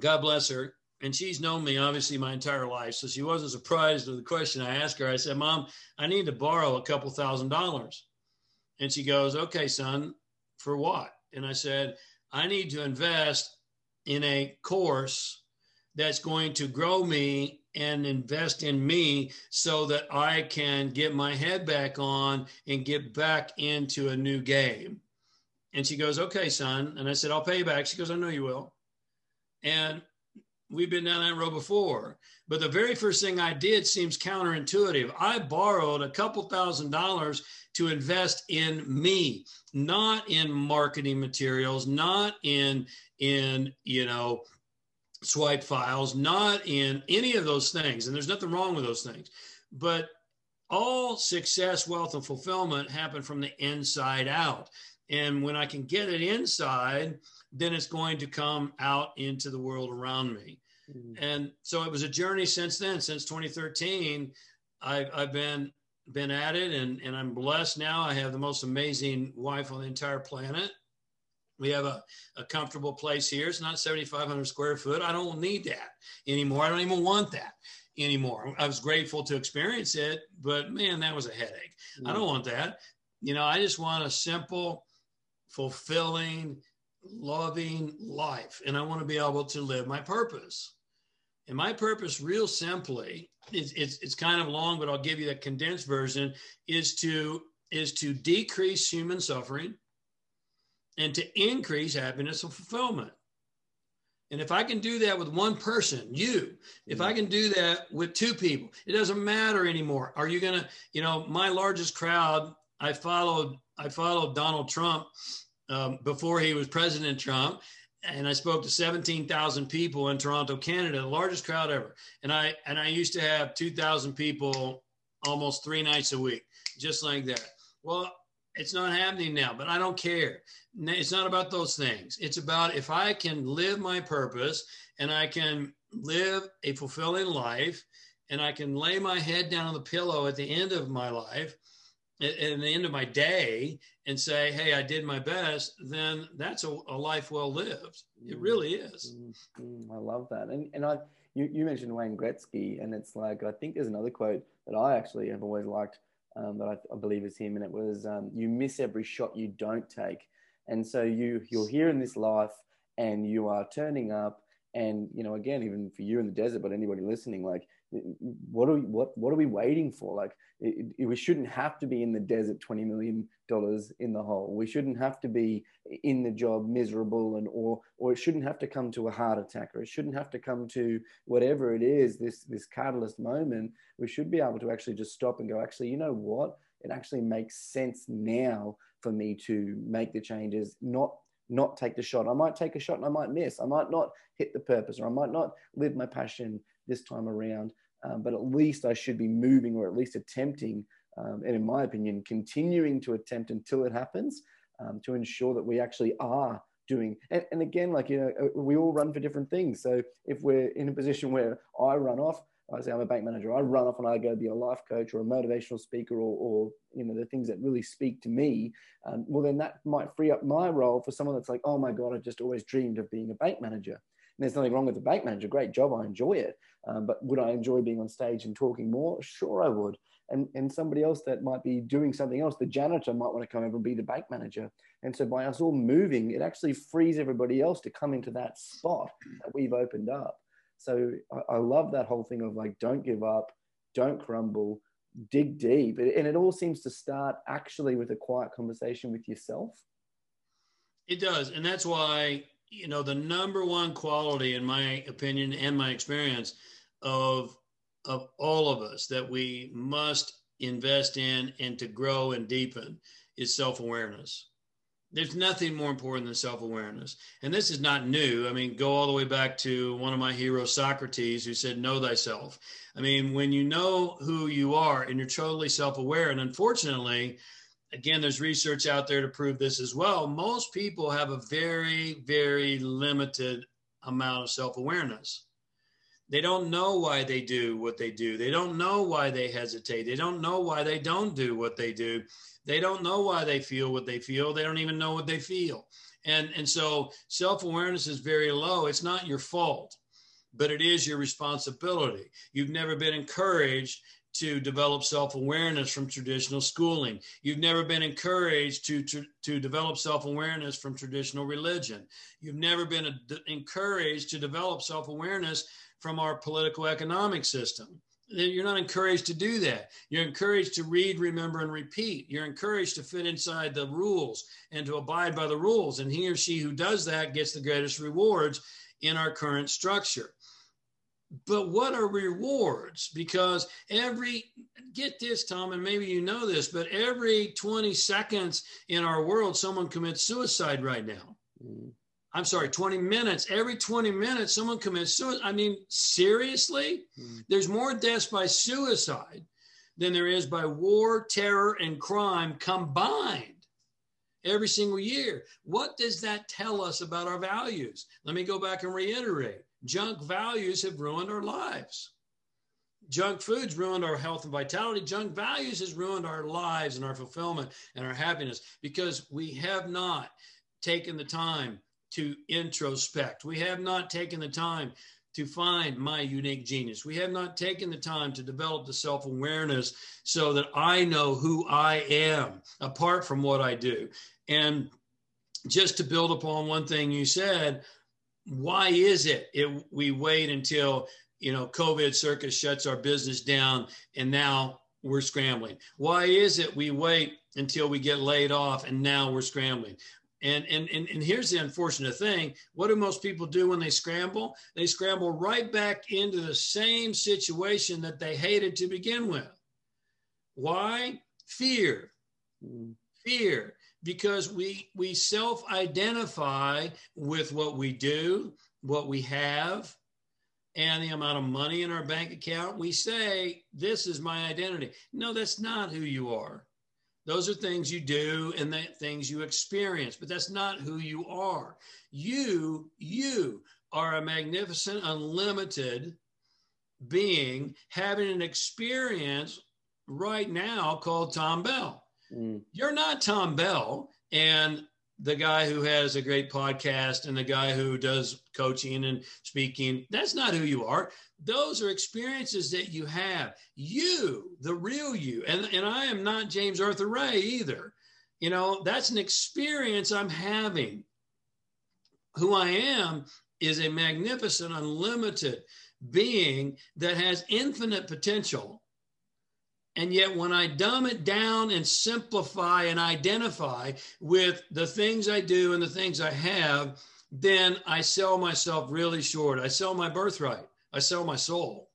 God bless her. And she's known me obviously my entire life. So she wasn't surprised with the question I asked her. I said, Mom, I need to borrow a couple thousand dollars. And she goes, Okay, son, for what? And I said, I need to invest in a course that's going to grow me and invest in me so that I can get my head back on and get back into a new game. And she goes, Okay, son. And I said, I'll pay you back. She goes, I know you will. And we've been down that road before. But the very first thing I did seems counterintuitive. I borrowed a couple thousand dollars to invest in me, not in marketing materials, not in in you know swipe files, not in any of those things. And there's nothing wrong with those things. But all success, wealth, and fulfillment happen from the inside out. And when I can get it inside, then it's going to come out into the world around me. Mm-hmm. And so it was a journey since then, since 2013. I, I've been been at it and, and I'm blessed now. I have the most amazing wife on the entire planet. We have a, a comfortable place here. It's not 7,500 square foot. I don't need that anymore. I don't even want that anymore. I was grateful to experience it, but man, that was a headache. Mm. I don't want that. You know, I just want a simple, fulfilling, loving life. And I want to be able to live my purpose. And my purpose, real simply, it's, it's, it's kind of long, but I'll give you the condensed version, is to is to decrease human suffering and to increase happiness and fulfillment. And if I can do that with one person, you, if I can do that with two people, it doesn't matter anymore. Are you going to, you know, my largest crowd, I followed, I followed Donald Trump um, before he was President Trump. And I spoke to 17,000 people in Toronto, Canada, the largest crowd ever. And I, and I used to have 2,000 people almost three nights a week, just like that. Well, it's not happening now, but I don't care. It's not about those things. It's about if I can live my purpose and I can live a fulfilling life and I can lay my head down on the pillow at the end of my life, at, at the end of my day, and say, hey, I did my best, then that's a, a life well lived. It really is. Mm-hmm. I love that. And, and I, you, you mentioned Wayne Gretzky, and it's like, I think there's another quote that I actually have always liked um, that I, I, believe is him, and it was um, "You miss every shot you don't take." And so you you're here in this life, and you are turning up, and you know, again, even for you in the desert, but anybody listening, like, what are we what what are we waiting for? Like, it, it, we shouldn't have to be in the desert, twenty million dollars in the hole. We shouldn't have to be in the job miserable and or or it shouldn't have to come to a heart attack or it shouldn't have to come to whatever it is, this this catalyst moment. We should be able to actually just stop and go, actually, you know what? It actually makes sense now for me to make the changes, not not take the shot. I might take a shot and I might miss. I might not hit the purpose or I might not live my passion this time around. Um, but at least I should be moving or at least attempting um, and in my opinion, continuing to attempt until it happens um, to ensure that we actually are doing. And, and, again, like, you know, uh, we all run for different things. So if we're in a position where I run off, I say I'm a bank manager, I run off and I go be a life coach or a motivational speaker or, or you know, the things that really speak to me, um, well, then that might free up my role for someone that's like, oh my God, I just always dreamed of being a bank manager. There's nothing wrong with the bank manager, great job, I enjoy it. Um, but would I enjoy being on stage and talking more? Sure, I would and, and somebody else that might be doing something else, the janitor might want to come over and be the bank manager. And so by us all moving, it actually frees everybody else to come into that spot that we've opened up. So I, I love that whole thing of like, don't give up, don't crumble, dig deep. And it all seems to start actually with a quiet conversation with yourself. It does. And that's why, you know, the number one quality, in my opinion and my experience, of of all of us that we must invest in and to grow and deepen is self awareness. There's nothing more important than self awareness. And this is not new. I mean, go all the way back to one of my heroes, Socrates, who said, Know thyself. I mean, when you know who you are and you're totally self aware, and unfortunately, again, there's research out there to prove this as well. Most people have a very, very limited amount of self awareness They don't know why they do what they do. They don't know why they hesitate. They don't know why they don't do what they do. They don't know why they feel what they feel. They don't even know what they feel. And, and so self awareness is very low. It's not your fault, but it is your responsibility. You've never been encouraged to develop self-awareness from traditional schooling. You've never been encouraged to, to, to develop self-awareness from traditional religion. You've never been a, encouraged to develop self-awareness from our political economic system. You're not encouraged to do that. You're encouraged to read, remember, and repeat. You're encouraged to fit inside the rules and to abide by the rules. And he or she who does that gets the greatest rewards in our current structure but what are rewards? Because every, get this, Tom, and maybe you know this, but every 20 seconds in our world, someone commits suicide right now. Mm. I'm sorry, 20 minutes. Every 20 minutes, someone commits suicide. I mean, seriously? Mm. There's more deaths by suicide than there is by war, terror, and crime combined every single year. What does that tell us about our values? Let me go back and reiterate junk values have ruined our lives. Junk foods ruined our health and vitality. Junk values has ruined our lives and our fulfillment and our happiness because we have not taken the time to introspect. We have not taken the time to find my unique genius. We have not taken the time to develop the self awareness so that I know who I am apart from what I do. And just to build upon one thing you said, why is it, we wait until you know covid circus shuts our business down and now we're scrambling why is it we wait until we get laid off and now we're scrambling and, and, and, and here's the unfortunate thing. What do most people do when they scramble? They scramble right back into the same situation that they hated to begin with. Why? Fear. Fear because we we self-identify with what we do, what we have, and the amount of money in our bank account. We say, This is my identity. No, that's not who you are. Those are things you do and the things you experience, but that's not who you are. You, you are a magnificent, unlimited being having an experience right now called Tom Bell. Mm. You're not Tom Bell and the guy who has a great podcast and the guy who does coaching and speaking. That's not who you are. Those are experiences that you have. You, the real you. And, and I am not James Arthur Ray either. You know, that's an experience I'm having. Who I am is a magnificent, unlimited being that has infinite potential and yet, when I dumb it down and simplify and identify with the things I do and the things I have, then I sell myself really short. I sell my birthright, I sell my soul.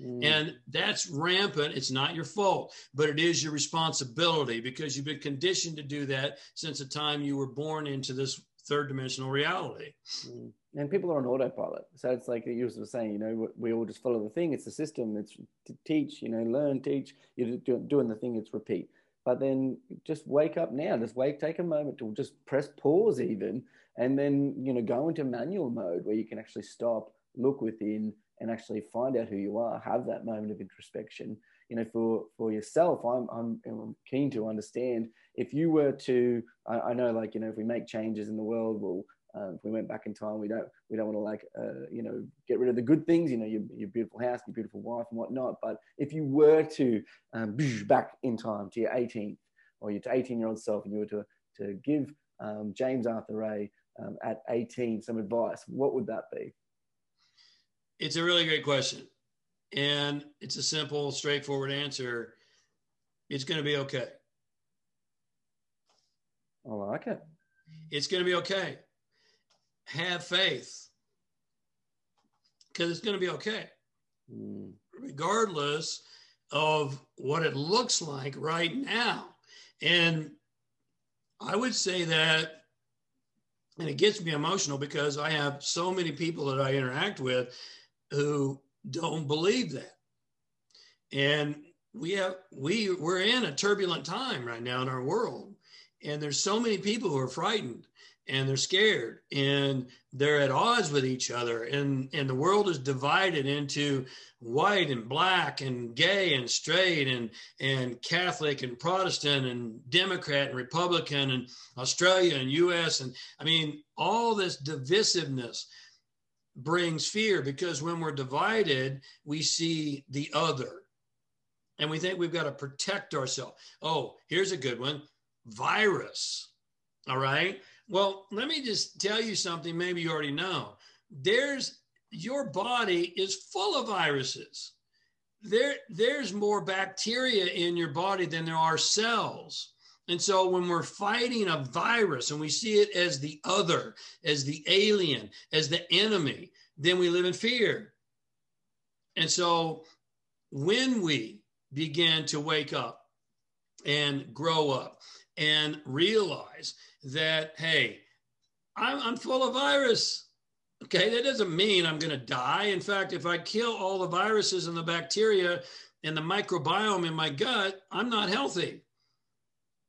Mm. And that's rampant. It's not your fault, but it is your responsibility because you've been conditioned to do that since the time you were born into this third dimensional reality. Mm and people are on autopilot. So it's like you were saying, you know, we all just follow the thing. It's the system. It's to teach, you know, learn, teach. You're doing the thing. It's repeat. But then just wake up now. Just wake, take a moment to just press pause, even, and then you know go into manual mode where you can actually stop, look within, and actually find out who you are. Have that moment of introspection. You know, for for yourself, I'm I'm, I'm keen to understand if you were to. I, I know, like you know, if we make changes in the world, we'll um, if we went back in time, we don't we don't want to like uh, you know get rid of the good things, you know your, your beautiful house, your beautiful wife, and whatnot. But if you were to um, back in time to your 18th or your 18 year old self, and you were to to give um, James Arthur Ray um, at 18 some advice, what would that be? It's a really great question, and it's a simple, straightforward answer. It's going to be okay. I like it. It's going to be okay have faith because it's going to be okay, mm. regardless of what it looks like right now. And I would say that, and it gets me emotional because I have so many people that I interact with who don't believe that. And we have we we're in a turbulent time right now in our world and there's so many people who are frightened and they're scared and they're at odds with each other and and the world is divided into white and black and gay and straight and and catholic and protestant and democrat and republican and australia and us and i mean all this divisiveness brings fear because when we're divided we see the other. And we think we've got to protect ourselves. Oh here's a good one. Virus all right well, let me just tell you something maybe you already know. There's your body is full of viruses. There, there's more bacteria in your body than there are cells. And so when we're fighting a virus and we see it as the other, as the alien, as the enemy, then we live in fear. And so when we begin to wake up and grow up and realize that, hey, I'm, I'm full of virus. Okay, that doesn't mean I'm going to die. In fact, if I kill all the viruses and the bacteria and the microbiome in my gut, I'm not healthy.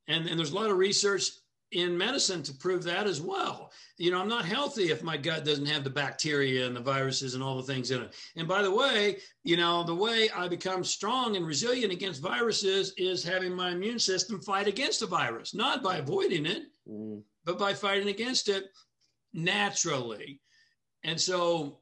And, and there's a lot of research in medicine to prove that as well. You know, I'm not healthy if my gut doesn't have the bacteria and the viruses and all the things in it. And by the way, you know, the way I become strong and resilient against viruses is having my immune system fight against the virus, not by avoiding it, mm. but by fighting against it naturally. And so,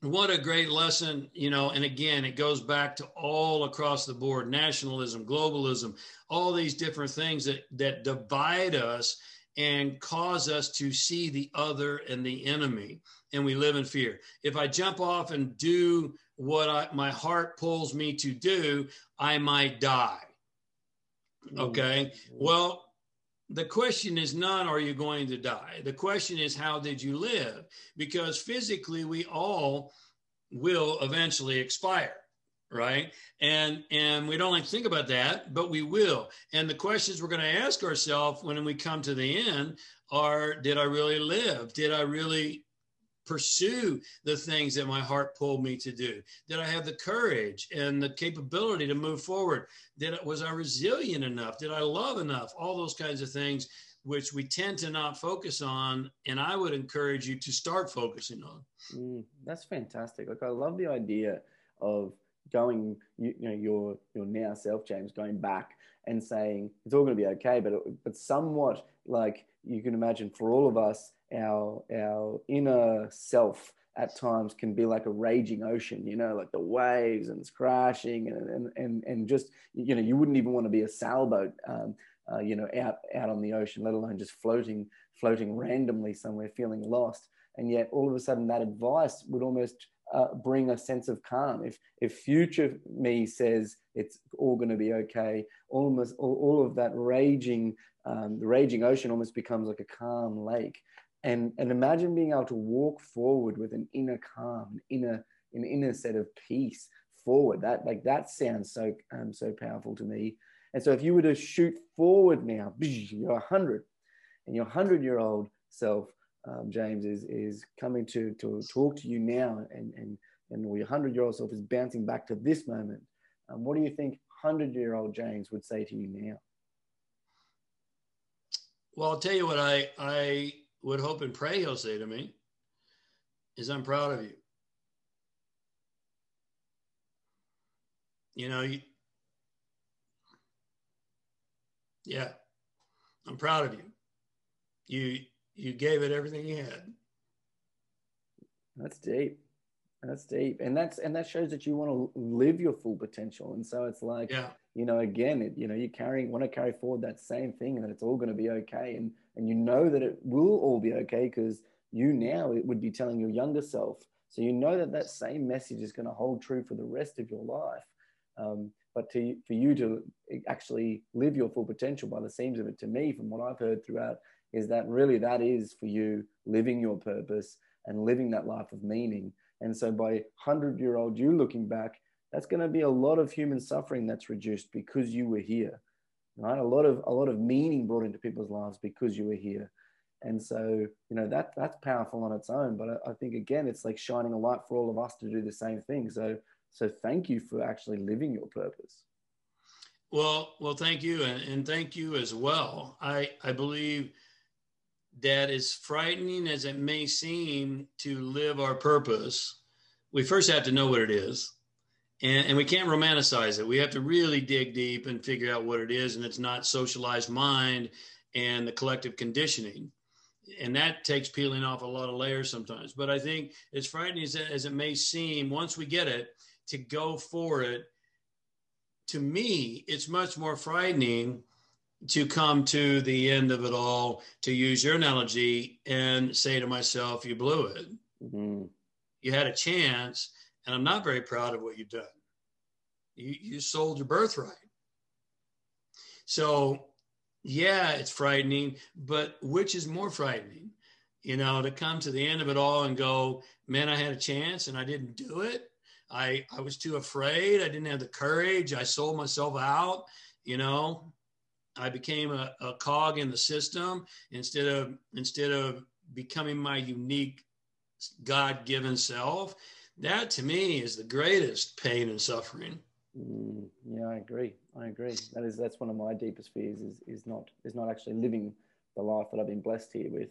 what a great lesson, you know. And again, it goes back to all across the board nationalism, globalism, all these different things that, that divide us and cause us to see the other and the enemy. And we live in fear. If I jump off and do what I, my heart pulls me to do, I might die. Mm-hmm. Okay. Well, the question is not are you going to die? The question is how did you live? Because physically we all will eventually expire right? And and we don't like to think about that but we will. And the questions we're going to ask ourselves when we come to the end are did i really live? Did i really pursue the things that my heart pulled me to do? Did I have the courage and the capability to move forward? Did was I resilient enough? Did I love enough? All those kinds of things which we tend to not focus on and I would encourage you to start focusing on. Mm, that's fantastic. Like I love the idea of going you, you know your your now self James going back and saying it's all going to be okay but but somewhat like you can imagine for all of us our our inner self at times can be like a raging ocean, you know, like the waves and it's crashing and and and, and just you know you wouldn't even want to be a sailboat, um, uh, you know, out out on the ocean, let alone just floating floating randomly somewhere, feeling lost. And yet, all of a sudden, that advice would almost uh, bring a sense of calm. If if future me says it's all going to be okay, almost all, all of that raging, um, the raging ocean almost becomes like a calm lake and and imagine being able to walk forward with an inner calm an inner an inner set of peace forward. That like that sounds so um, so powerful to me. And so if you were to shoot forward now you're 100 and your 100 year old self um, james is is coming to to talk to you now and and and your 100 year old self is bouncing back to this moment. Um, what do you think 100 year old james would say to you now? Well i'll tell you what i i would hope and pray he'll say to me is I'm proud of you. You know, you, yeah, I'm proud of you. You you gave it everything you had. That's deep. That's deep, and that's and that shows that you want to live your full potential. And so it's like, yeah. you know, again, it, you know, you carrying want to carry forward that same thing, and that it's all going to be okay. And and you know that it will all be okay because you now it would be telling your younger self. So you know that that same message is going to hold true for the rest of your life. Um, but to, for you to actually live your full potential by the seams of it, to me, from what I've heard throughout, is that really that is for you living your purpose and living that life of meaning. And so by 100 year old you looking back, that's going to be a lot of human suffering that's reduced because you were here right? A lot of a lot of meaning brought into people's lives because you were here, and so you know that that's powerful on its own. But I, I think again, it's like shining a light for all of us to do the same thing. So so thank you for actually living your purpose. Well, well, thank you, and, and thank you as well. I I believe that as frightening as it may seem to live our purpose, we first have to know what it is. And, and we can't romanticize it. We have to really dig deep and figure out what it is. And it's not socialized mind and the collective conditioning. And that takes peeling off a lot of layers sometimes. But I think as frightening as it, as it may seem, once we get it, to go for it, to me, it's much more frightening to come to the end of it all, to use your analogy, and say to myself, You blew it. Mm-hmm. You had a chance, and I'm not very proud of what you've done. You, you sold your birthright. So, yeah, it's frightening, but which is more frightening? You know, to come to the end of it all and go, man, I had a chance and I didn't do it. I, I was too afraid. I didn't have the courage. I sold myself out. You know, I became a, a cog in the system instead of instead of becoming my unique God-given self. That to me is the greatest pain and suffering. Mm, yeah, I agree. I agree. That is that's one of my deepest fears is is not is not actually living the life that I've been blessed here with.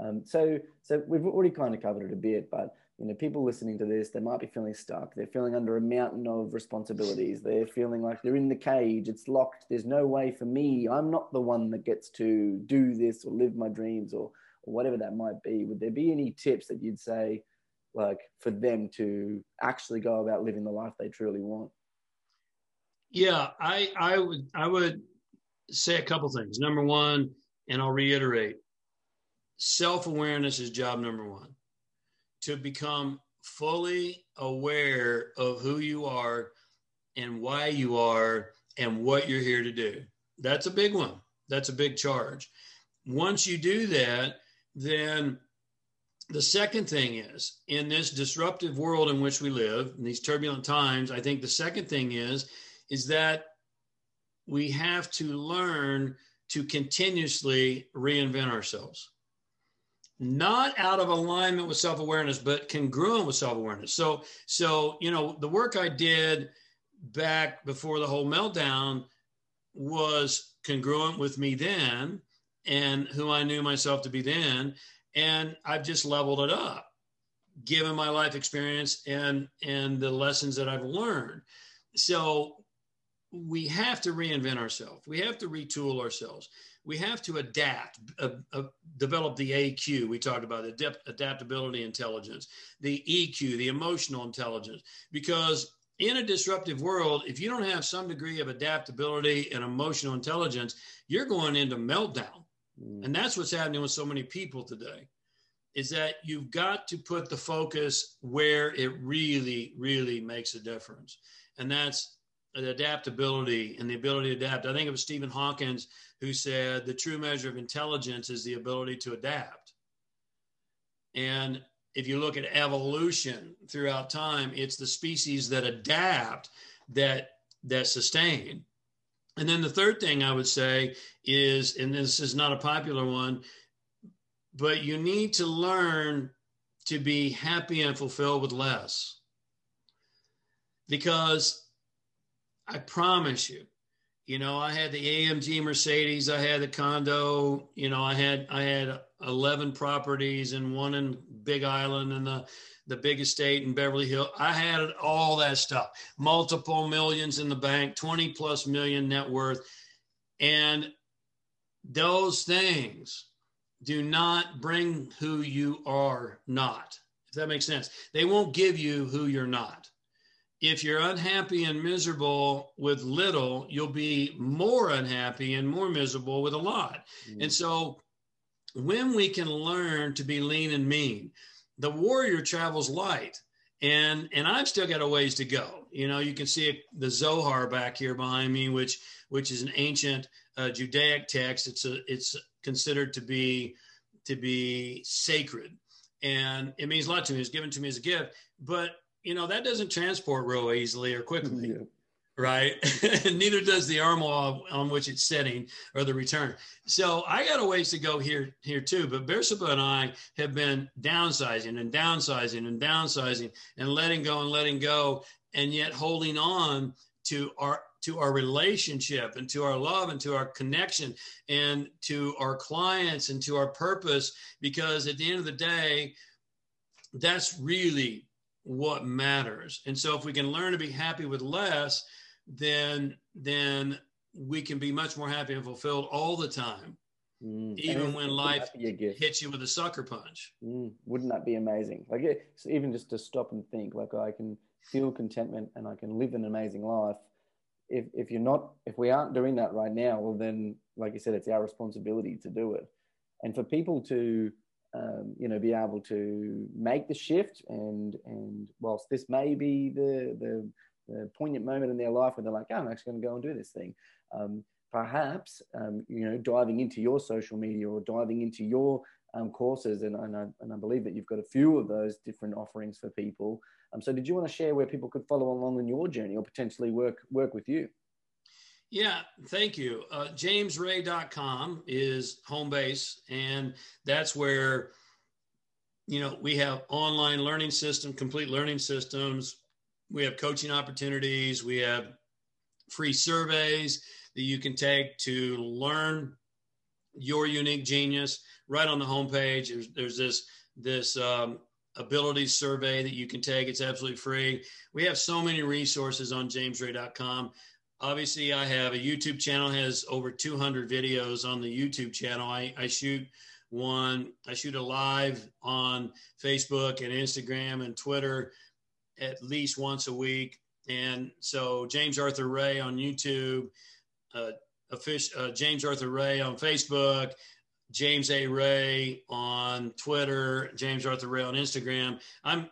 Um, so so we've already kind of covered it a bit, but you know, people listening to this, they might be feeling stuck. They're feeling under a mountain of responsibilities. They're feeling like they're in the cage. It's locked. There's no way for me. I'm not the one that gets to do this or live my dreams or, or whatever that might be. Would there be any tips that you'd say, like, for them to actually go about living the life they truly want? Yeah, I, I would, I would say a couple things. Number one, and I'll reiterate, self awareness is job number one to become fully aware of who you are and why you are and what you're here to do. That's a big one. That's a big charge. Once you do that, then the second thing is in this disruptive world in which we live, in these turbulent times, I think the second thing is is that we have to learn to continuously reinvent ourselves. Not out of alignment with self-awareness but congruent with self-awareness. So so you know the work i did back before the whole meltdown was congruent with me then and who i knew myself to be then and i've just leveled it up given my life experience and and the lessons that i've learned so we have to reinvent ourselves we have to retool ourselves we have to adapt, uh, uh, develop the AQ. We talked about adapt- adaptability intelligence, the EQ, the emotional intelligence, because in a disruptive world, if you don't have some degree of adaptability and emotional intelligence, you're going into meltdown. Mm. And that's what's happening with so many people today is that you've got to put the focus where it really, really makes a difference. And that's adaptability and the ability to adapt. I think it was Stephen Hawkins who said the true measure of intelligence is the ability to adapt. And if you look at evolution throughout time, it's the species that adapt that that sustain. And then the third thing I would say is, and this is not a popular one, but you need to learn to be happy and fulfilled with less. Because I promise you, you know, I had the AMG Mercedes, I had the condo, you know, I had I had 11 properties and one in Big Island and the the big estate in Beverly Hills. I had all that stuff. Multiple millions in the bank, 20 plus million net worth. And those things do not bring who you are not. If that makes sense. They won't give you who you're not if you're unhappy and miserable with little, you'll be more unhappy and more miserable with a lot. Mm. And so when we can learn to be lean and mean, the warrior travels light. And and I've still got a ways to go. You know, you can see the Zohar back here behind me, which which is an ancient uh, Judaic text. It's a it's considered to be to be sacred, and it means a lot to me. It's given to me as a gift, but you know that doesn't transport real easily or quickly yeah. Right? Neither does the arm on which it's setting or the return. So i got a ways to go here here too but Bersaba and i have been downsizing and downsizing and downsizing and letting go and letting go and yet holding on to our to our relationship and to our love and to our connection and to our clients and to our purpose because at the end of the day that's really what matters. And so if we can learn to be happy with less then then we can be much more happy and fulfilled all the time Mm. Even when life hits you with a sucker punch. Mm. Wouldn't that be amazing? Like, even just to stop and think, like, I can feel contentment and I can live an amazing life. If, if you're not, if we aren't doing that right now, well, then, like you said, it's our responsibility to do it. And for people to, um, you know, be able to make the shift, and and whilst this may be the the, the poignant moment in their life where they're like, oh, I'm actually going to go and do this thing. Um, perhaps um, you know diving into your social media or diving into your um, courses and, and, I, and I believe that you've got a few of those different offerings for people um, so did you want to share where people could follow along in your journey or potentially work work with you yeah, thank you. Uh, JamesRay.com is home base, and that's where you know we have online learning system, complete learning systems. We have coaching opportunities. We have free surveys that you can take to learn your unique genius. Right on the homepage, there's, there's this this um, ability survey that you can take. It's absolutely free. We have so many resources on jamesray.com. Obviously, I have a YouTube channel has over 200 videos on the YouTube channel. I, I shoot one. I shoot a live on Facebook and Instagram and Twitter at least once a week. And so James Arthur Ray on YouTube uh, uh, James Arthur Ray on Facebook, James A. Ray on Twitter, James Arthur Ray on Instagram. I'm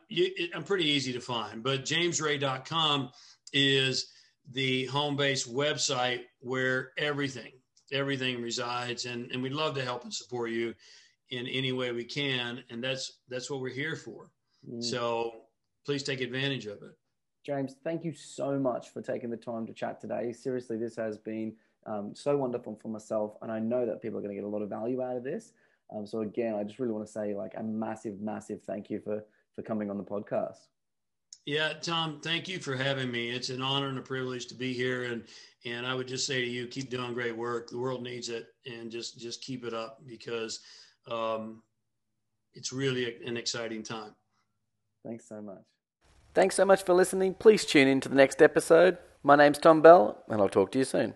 I'm pretty easy to find, but jamesray.com is the home base website where everything everything resides and and we'd love to help and support you in any way we can and that's that's what we're here for mm. so please take advantage of it James, thank you so much for taking the time to chat today. Seriously, this has been um, so wonderful for myself, and I know that people are going to get a lot of value out of this. Um, so again, I just really want to say like a massive, massive thank you for for coming on the podcast. Yeah, Tom, thank you for having me. It's an honor and a privilege to be here, and and I would just say to you, keep doing great work. The world needs it, and just just keep it up because um, it's really an exciting time. Thanks so much. Thanks so much for listening. Please tune in to the next episode. My name's Tom Bell, and I'll talk to you soon.